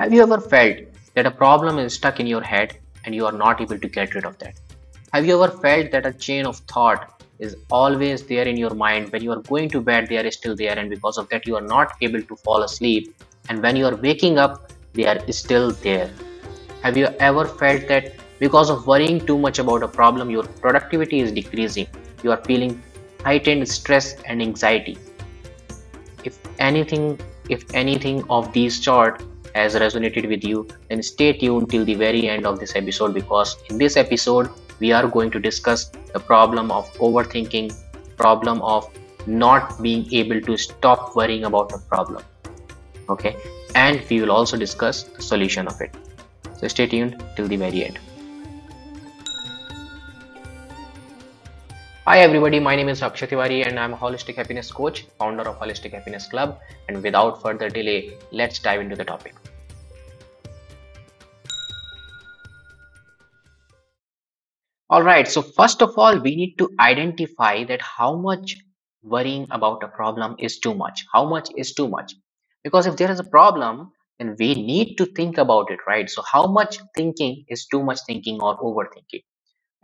Have you ever felt that a problem is stuck in your head and you are not able to get rid of that? Have you ever felt that a chain of thought is always there in your mind? When you are going to bed they are still there and because of that you are not able to fall asleep. And when you are waking up they are still there. Have you ever felt that because of worrying too much about a problem your productivity is decreasing? You are feeling heightened stress and anxiety. If anything if anything of these sort has resonated with you then stay tuned till the very end of this episode because in this episode we are going to discuss the problem of overthinking problem of not being able to stop worrying about a problem okay and we will also discuss the solution of it so stay tuned till the very end Hi everybody, my name is Akshay Tiwari and I'm a holistic happiness coach, founder of Holistic Happiness Club. And without further delay, let's dive into the topic. All right, so first of all, we need to identify that how much worrying about a problem is too much. How much is too much? Because if there is a problem, then we need to think about it, right? So how much thinking is too much thinking or overthinking?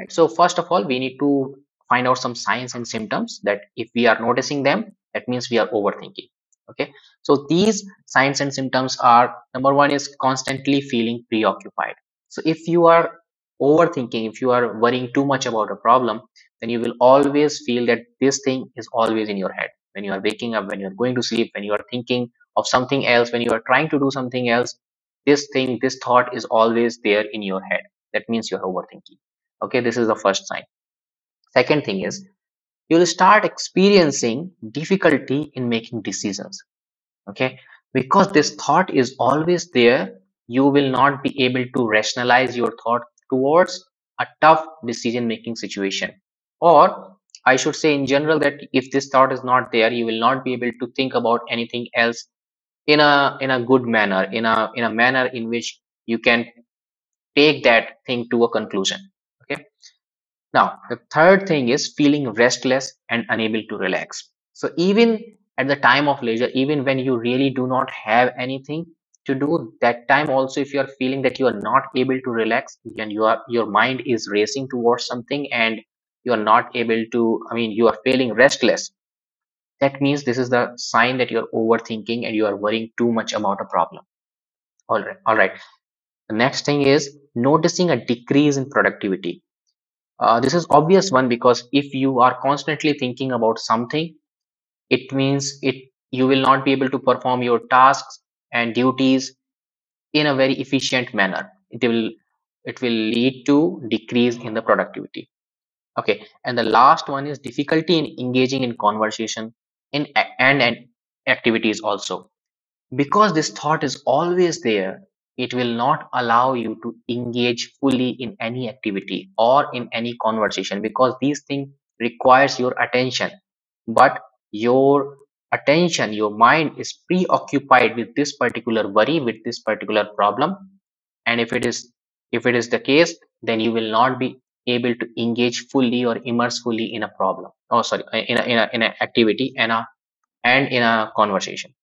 Right? So first of all, we need to find out some signs and symptoms that if we are noticing them, that means we are overthinking. Okay, so these signs and symptoms are number one is constantly feeling preoccupied. So if you are overthinking. If you are worrying too much about a problem then you will always feel that this thing is always in your head. When you are waking up when you are going to sleep when you are thinking of something else when you are trying to do something else this thing this thought is always there in your head. That means you're overthinking. Okay this is the first sign. Second thing is you will start experiencing difficulty in making decisions. Okay because this thought is always there you will not be able to rationalize your thought towards a tough decision making situation. Or i should say in general that if this thought is not there you will not be able to think about anything else in a in a good manner in a in a manner in which you can take that thing to a conclusion. Okay? Now the third thing is feeling restless and unable to relax. So even at the time of leisure even when you really do not have anything to do that time also if you are feeling that you are not able to relax and you are your mind is racing towards something and you are not able to i mean you are feeling restless. That means this is the sign that you're overthinking and you are worrying too much about a problem. All right all right. The next thing is noticing a decrease in productivity. Uh, this is obvious one because if you are constantly thinking about something it means it you will not be able to perform your tasks and duties in a very efficient manner. It will it will lead to decrease in the productivity. Okay and the last one is difficulty in engaging in conversation in and, and activities also. Because this thought is always there it will not allow you to engage fully in any activity or in any conversation because these things requires your attention. But your attention your mind is preoccupied with this particular worry with this particular problem. And if it is if it is the case then you will not be able to engage fully or immerse fully in a problem. Oh sorry uh, in a, in a, in an activity and a and in a conversation.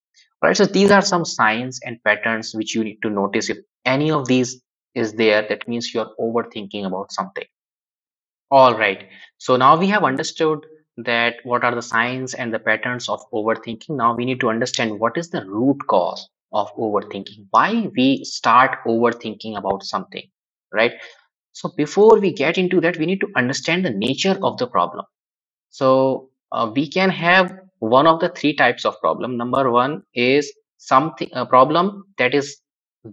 Right? So these are some signs and patterns which you need to notice if any of these is there that means you're overthinking about something. All right. So now we have understood that what are the signs and the patterns of overthinking. Now we need to understand what is the root cause of overthinking. Why we start overthinking about something right? So before we get into that we need to understand the nature of the problem. So uh, we can have one of the three types of problem. Number one is something a problem that is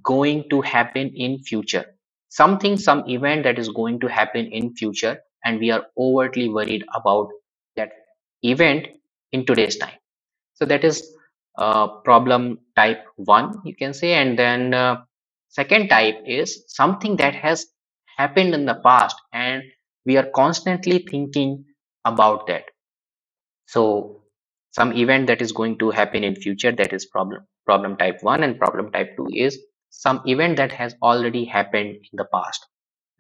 going to happen in future. Something some event that is going to happen in future and we are overtly worried about event in today's time. So that is uh, problem type one you can say. And then uh, second type is something that has happened in the past and we are constantly thinking about that. So some event that is going to happen in future that is problem problem type 1 and problem type 2 is some event that has already happened in the past.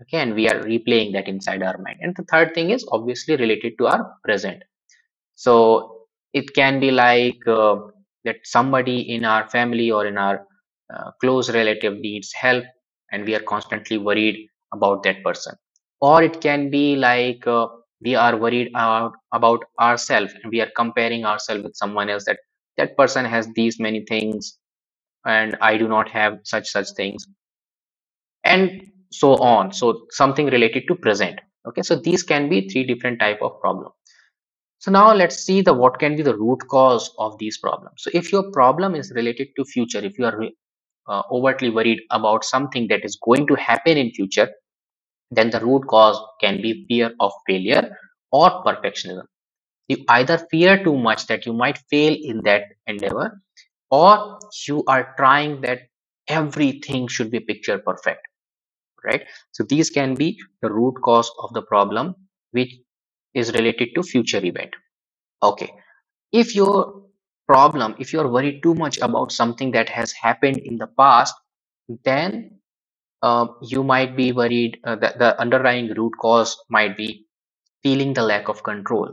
Okay and we are replaying that inside our mind. And the third thing is obviously related to our present so it can be like uh, that somebody in our family or in our uh, close relative needs help and we are constantly worried about that person. Or it can be like uh, we are worried about about ourselves and we are comparing ourselves with someone else that that person has these many things and i do not have such such things. And so on. So something related to present. Okay so these can be three different type of problem so now let's see the what can be the root cause of these problems. So if your problem is related to future if you are uh, overtly worried about something that is going to happen in future then the root cause can be fear of failure or perfectionism. You either fear too much that you might fail in that endeavor or you are trying that everything should be picture perfect right? So these can be the root cause of the problem which is related to future event. Okay. If your problem if you're worried too much about something that has happened in the past then uh, you might be worried uh, that the underlying root cause might be feeling the lack of control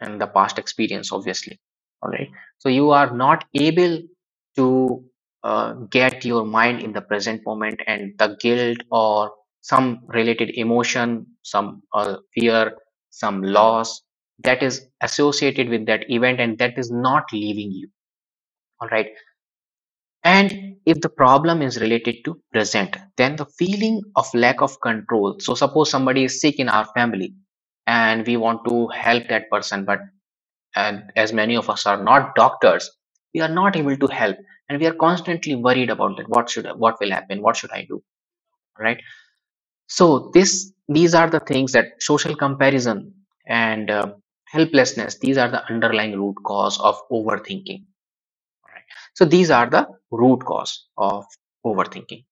and the past experience obviously. All right so you are not able to uh, get your mind in the present moment and the guilt or some related emotion some uh, fear some loss that is associated with that event and that is not leaving you. All right? And if the problem is related to present then the feeling of lack of control. So suppose somebody is sick in our family and we want to help that person but and as many of us are not doctors we are not able to help and we are constantly worried about that. What should what will happen? What should i do? Right so this these are the things that social comparison and uh, helplessness these are the underlying root cause of overthinking. Right so these are the root cause of overthinking.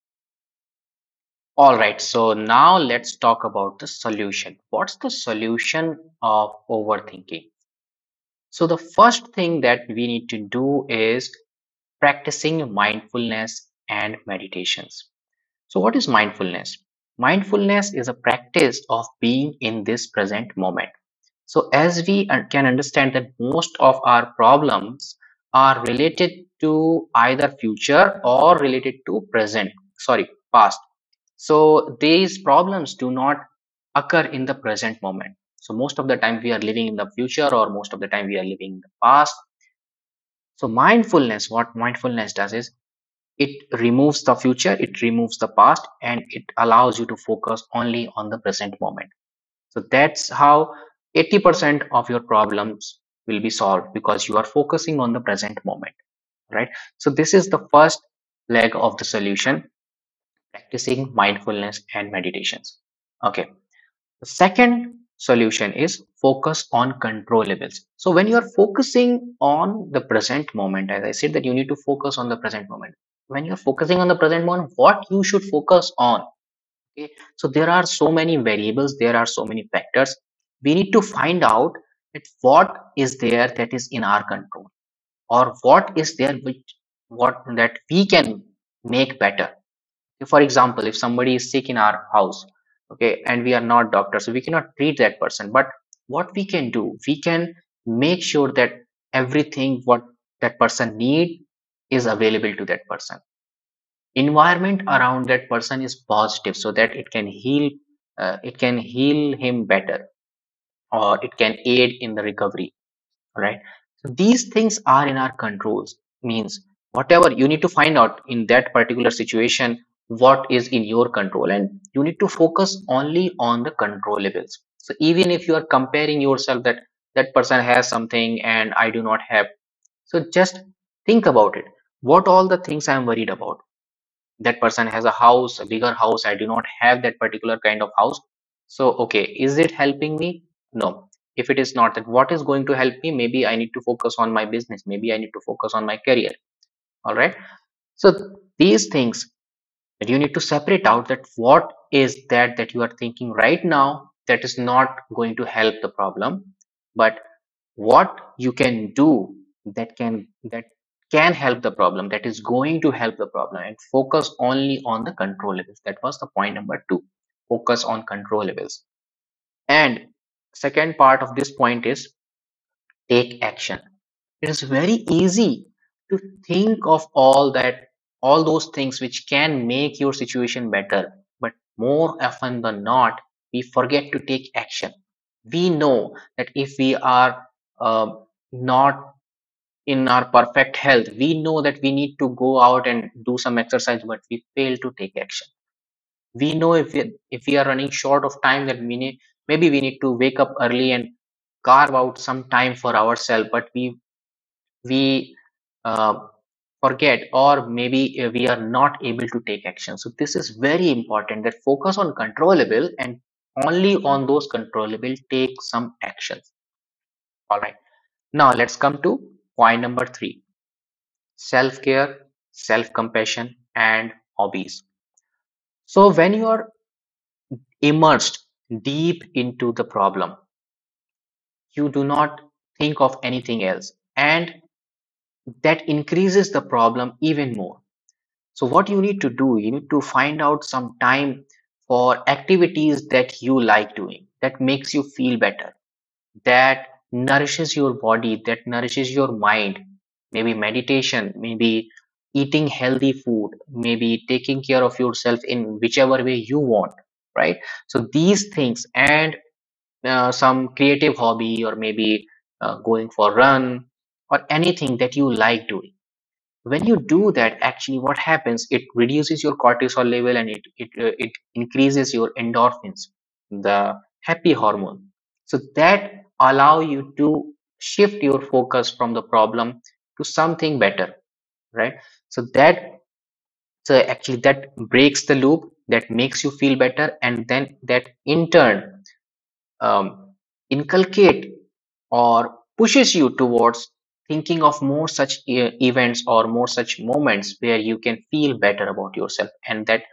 All right so now let's talk about the solution. What's the solution of overthinking? So the first thing that we need to do is practicing mindfulness and meditations. So what is mindfulness? Mindfulness is a practice of being in this present moment. So as we can understand that most of our problems are related to either future or related to present, sorry, past. So these problems do not occur in the present moment. So most of the time we are living in the future or most of the time we are living in the past. So mindfulness, what mindfulness does is it removes the future, it removes the past, and it allows you to focus only on the present moment. So that's how 80% of your problems will be solved because you are focusing on the present moment, right? So this is the first leg of the solution, practicing mindfulness and meditations. Okay. The second solution is focus on controllables. So when you are focusing on the present moment, as I said that you need to focus on the present moment. When you're focusing on the present moment, what you should focus on. Okay. So there are so many variables, there are so many factors. We need to find out that what is there that is in our control or what is there which what that we can make better. For example, if somebody is sick in our house, okay and we are not doctors so we cannot treat that person but what we can do we can make sure that everything what that person need is available to that person. Environment around that person is positive so that it can heal uh, it can heal him better or it can aid in the recovery right? So these things are in our controls. Means whatever you need to find out in that particular situation what is in your control and you need to focus only on the controllables. So even if you are comparing yourself that that person has something and i do not have so just think about it. What all the things i am worried about? That person has a house a bigger house. I do not have that particular kind of house. So okay is it helping me? No. If it is not that what is going to help me? Maybe i need to focus on my business. Maybe i need to focus on my career. All right? So these things that you need to separate out that what is that that you are thinking right now that is not going to help the problem but what you can do that can that can help the problem that is going to help the problem and focus only on the controllables that was the point number two focus on controllables and second part of this point is take action it is very easy to think of all that all those things which can make your situation better. But more often than not, we forget to take action. We know that if we are uh, not in our perfect health, we know that we need to go out and do some exercise, but we fail to take action. We know if we, if we are running short of time, that we need maybe we need to wake up early and carve out some time for ourselves, but we we uh, forget or maybe uh, we are not able to take action. So this is very important that focus on controllable and only on those controllable take some actions all right. Now let's come to point number three self-care self-compassion and hobbies. So when you are immersed deep into the problem you do not think of anything else and that increases the problem even more. So what you need to do, you need to find out some time for activities that you like doing, that makes you feel better, that nourishes your body, that nourishes your mind. Maybe meditation, maybe eating healthy food, maybe taking care of yourself in whichever way you want, right? So these things and uh, some creative hobby or maybe uh, going for run or anything that you like doing when you do that actually what happens it reduces your cortisol level and it it, uh, it increases your endorphins the happy hormone so that allow you to shift your focus from the problem to something better right? So that so actually that breaks the loop that makes you feel better and then that in turn um, inculcate or pushes you towards thinking of more such events or more such moments where you can feel better about yourself. And that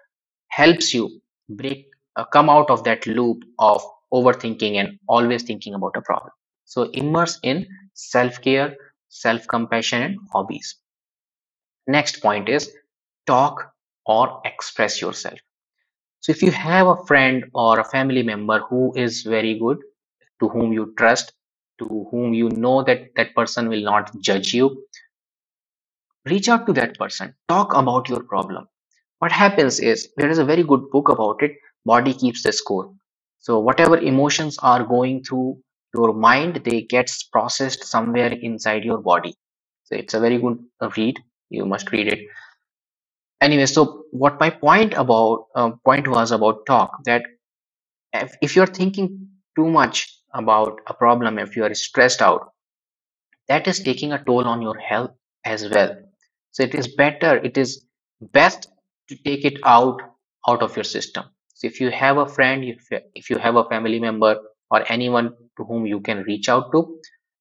helps you break uh, come out of that loop of overthinking and always thinking about a problem so immerse in self-care self-compassion and hobbies next point is talk or express yourself so if you have a friend or a family member who is very good to whom you trust, to whom you know that that person will not judge you, reach out to that person. Talk about your problem. What happens is there is a very good book about it. Body keeps the score. So whatever emotions are going through your mind, they gets processed somewhere inside your body. So it's a very good read. You must read it. Anyway, so what my point about uh, point was about talk that if, if you're thinking too much about a problem, if you are stressed out, that is taking a toll on your health as well so it is better it is best to take it out out of your system so if you have a friend if, you- if you have a family member or anyone to whom you can reach out to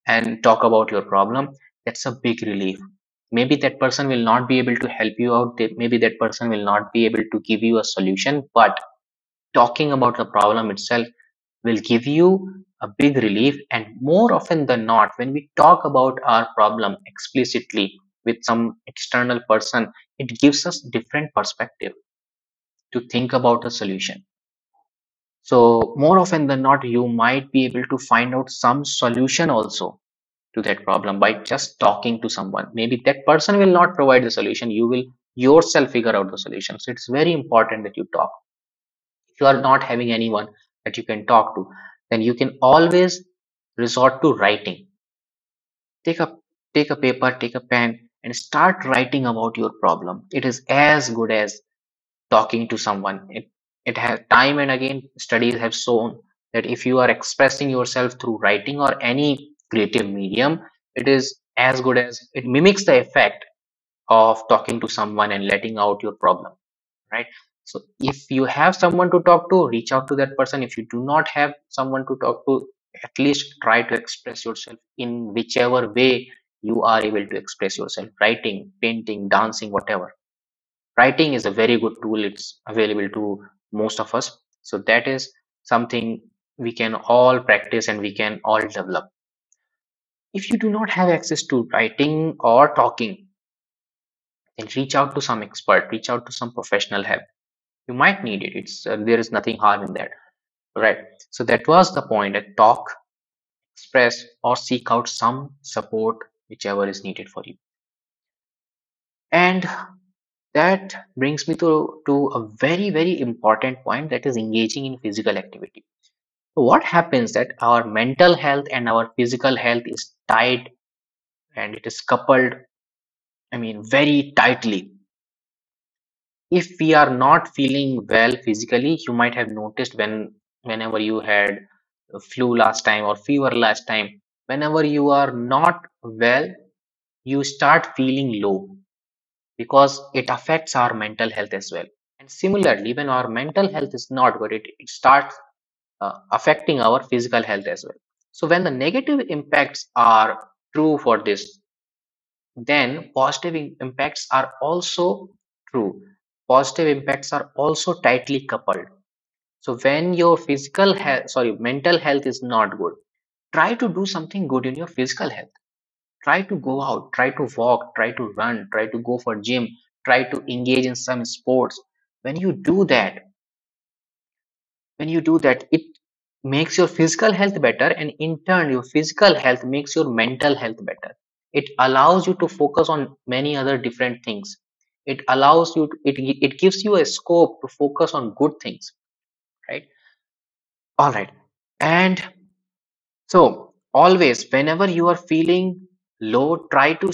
and talk about your problem that's a big relief. Maybe that person will not be able to help you out. Maybe that person will not be able to give you a solution but talking about the problem itself will give you a big relief. And more often than not when we talk about our problem explicitly with some external person it gives us different perspective to think about a solution. So more often than not you might be able to find out some solution also to that problem by just talking to someone. Maybe that person will not provide the solution. You will yourself figure out the solution. So it's very important that you talk. If you are not having anyone that you can talk to then you can always resort to writing. Take a take a paper take a pen and start writing about your problem. It is as good as talking to someone. It it has time and again studies have shown that if you are expressing yourself through writing or any creative medium it is as good as it mimics the effect of talking to someone and letting out your problem right? So if you have someone to talk to reach out to that person. If you do not have someone to talk to at least try to express yourself in whichever way you are able to express yourself. Writing painting dancing whatever writing is a very good tool. It's available to most of us. So that is something we can all practice and we can all develop. If you do not have access to writing or talking then reach out to some expert reach out to some professional help. You might need it. It's uh, there is nothing harm in that. Right. So that was the point talk express or seek out some support whichever is needed for you. And that brings me to, to a very, very important point that is engaging in physical activity. What happens that our mental health and our physical health is tied and it is coupled, I mean, very tightly. If we are not feeling well physically, you might have noticed when whenever you had flu last time or fever last time, whenever you are not well, you start feeling low because it affects our mental health as well. And similarly, when our mental health is not good, it, it starts uh, affecting our physical health as well. So, when the negative impacts are true for this, then positive impacts are also true. Positive impacts are also tightly coupled. So, when your physical health, sorry, mental health is not good, try to do something good in your physical health try to go out try to walk try to run try to go for gym try to engage in some sports. When you do that when you do that it makes your physical health better and in turn your physical health makes your mental health better. It allows you to focus on many other different things. It allows you to, it it gives you a scope to focus on good things right? All right. And So, always, whenever you are feeling low, try to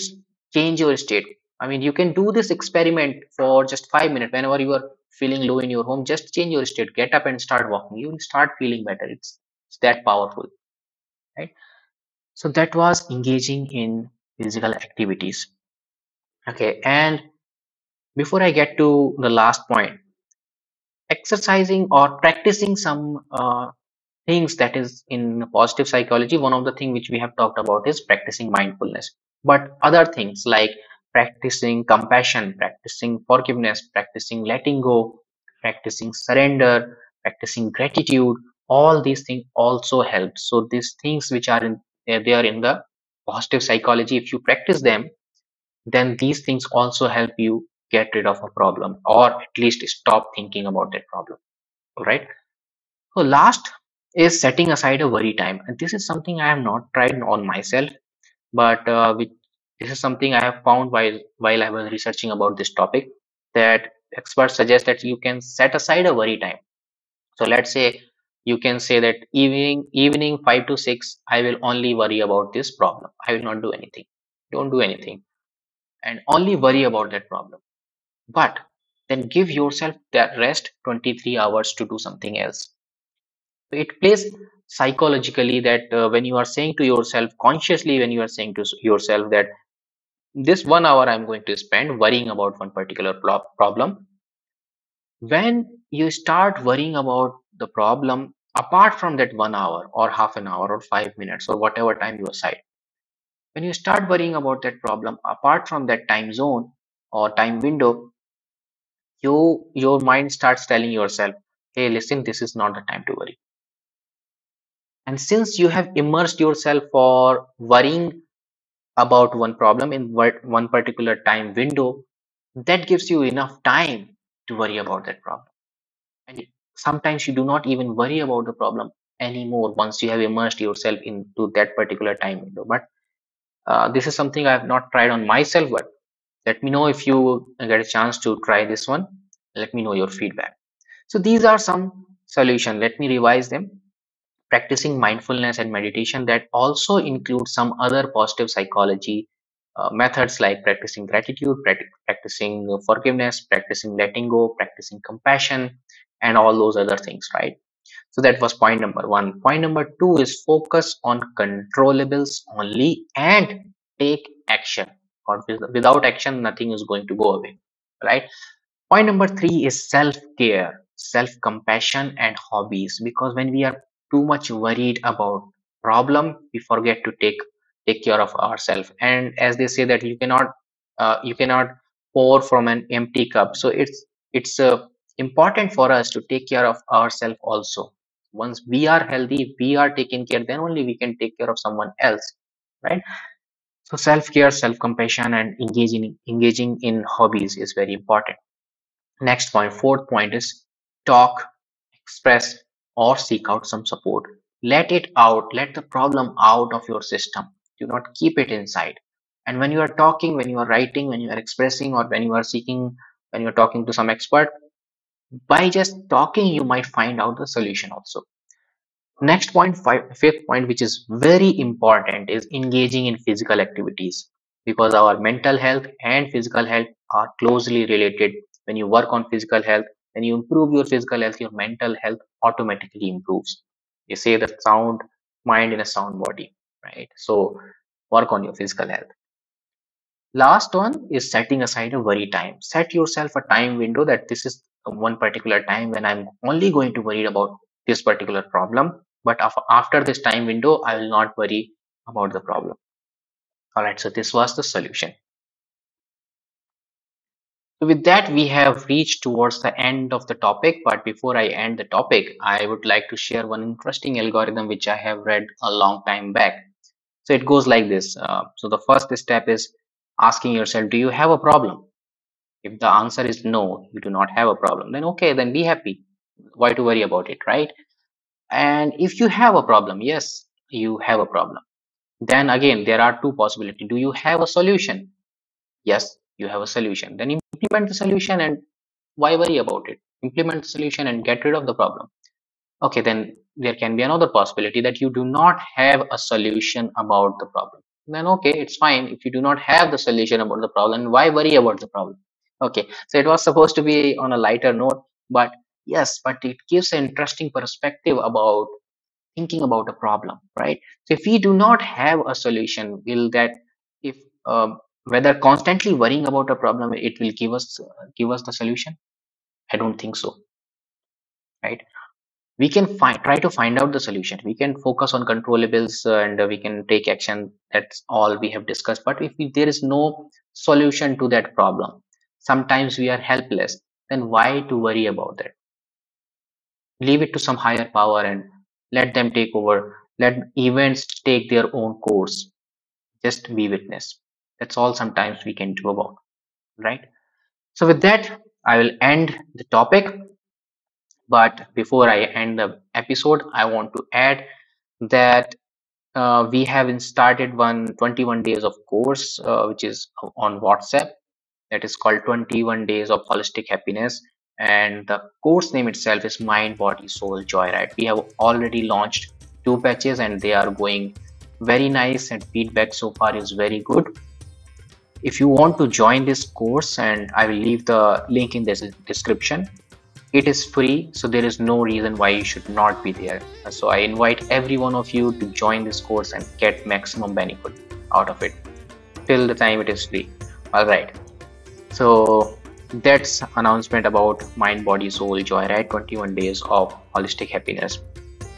change your state. I mean, you can do this experiment for just five minutes. Whenever you are feeling low in your home, just change your state. Get up and start walking. You will start feeling better. It's, it's that powerful, right? So, that was engaging in physical activities. Okay. And before I get to the last point, exercising or practicing some uh, things that is in positive psychology one of the thing which we have talked about is practicing mindfulness. But other things like practicing compassion practicing forgiveness practicing letting go practicing surrender practicing gratitude all these things also help. So these things which are in they they are in the positive psychology if you practice them then these things also help you get rid of a problem or at least stop thinking about that problem. All right so last is setting aside a worry time, and this is something I have not tried on myself, but uh, which, this is something I have found while while I was researching about this topic that experts suggest that you can set aside a worry time. So let's say you can say that evening evening five to six, I will only worry about this problem. I will not do anything. Don't do anything, and only worry about that problem. But then give yourself that rest 23 hours to do something else it plays psychologically that uh, when you are saying to yourself consciously when you are saying to yourself that this one hour i'm going to spend worrying about one particular pro- problem when you start worrying about the problem apart from that one hour or half an hour or five minutes or whatever time you aside when you start worrying about that problem apart from that time zone or time window you your mind starts telling yourself hey listen this is not the time to worry and since you have immersed yourself for worrying about one problem in one particular time window, that gives you enough time to worry about that problem. And sometimes you do not even worry about the problem anymore once you have immersed yourself into that particular time window. But uh, this is something I have not tried on myself, but let me know if you get a chance to try this one. Let me know your feedback. So these are some solutions. Let me revise them practicing mindfulness and meditation that also include some other positive psychology uh, methods like practicing gratitude, prac- practicing forgiveness, practicing letting go, practicing compassion, and all those other things, right? So that was point number one. Point number two is focus on controllables only and take action. Or without action, nothing is going to go away, right? Point number three is self care, self compassion, and hobbies. Because when we are too much worried about problem, we forget to take take care of ourselves. And as they say that you cannot uh, you cannot pour from an empty cup. So it's it's uh, important for us to take care of ourselves also. Once we are healthy, we are taken care. Then only we can take care of someone else, right? So self care, self compassion, and engaging engaging in hobbies is very important Next point, fourth point is talk, express, or seek out some support. Let it out, let the problem out of your system. Do not keep it inside. And when you are talking, when you are writing, when you are expressing, or when you are seeking when you're talking to some expert by just talking you might find out the solution also next point five, fifth point which is very important is engaging in physical activities because our mental health and physical health are closely related when you work on physical health when you improve your physical health your mental health automatically improves. They say the sound mind in a sound body right? So work on your physical health. Last one is setting aside a worry time. Set yourself a time window that this is one particular time when i'm only going to worry about this particular problem but after this time window i will not worry about the problem. All right so this was the solution. so with that we have reached towards the end of the topic but before i end the topic i would like to share one interesting algorithm which i have read a long time back. So it goes like this uh, so the first step is asking yourself do you have a problem? If the answer is no you do not have a problem then okay then be happy. Why to worry about it right? And if you have a problem yes you have a problem. Then again there are two possibilities. Do you have a solution? Yes you have a solution. Then implement the solution and why worry about it? Implement the solution and get rid of the problem. Okay then there can be another possibility that you do not have a solution about the problem. Then okay it's fine. If you do not have the solution about the problem why worry about the problem? Okay so it was supposed to be on a lighter note but yes but it gives an interesting perspective about thinking about a problem right? So if we do not have a solution will that if um, whether constantly worrying about a problem it will give us give us the solution? I don't think so. Right? We can find try to find out the solution. We can focus on controllables uh, and we can take action. That's all we have discussed. But if there is no solution to that problem sometimes we are helpless then why to worry about that leave it to some higher power and let them take over. Let events take their own course. Just be witness that's all sometimes we can do about right? So with that i will end the topic. But before i end the episode i want to add that uh, we have started one 21 days of course uh, which is on whatsapp. That is called 21 days of holistic happiness. And the course name itself is mind body soul Joy. joyride we have already launched two patches and they are going very nice and feedback so far is very good if you want to join this course and i will leave the link in the description it is free so there is no reason why you should not be there. So i invite every one of you to join this course and get maximum benefit out of it till the time it is free. All right. So that's announcement about mind body soul joyride 21 days of holistic happiness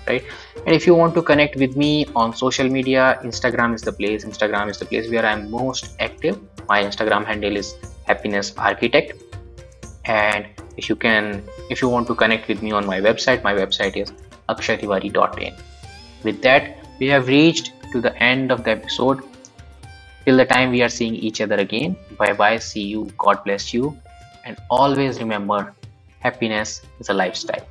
right? And if you want to connect with me on social media instagram is the place. Instagram is the place where i'm most active my instagram handle is happiness architect. And if you can if you want to connect with me on my website my website is akshaytiwari.in with that we have reached to the end of the episode. Till the time we are seeing each other again. Bye bye see you. God bless you. And always remember happiness is a lifestyle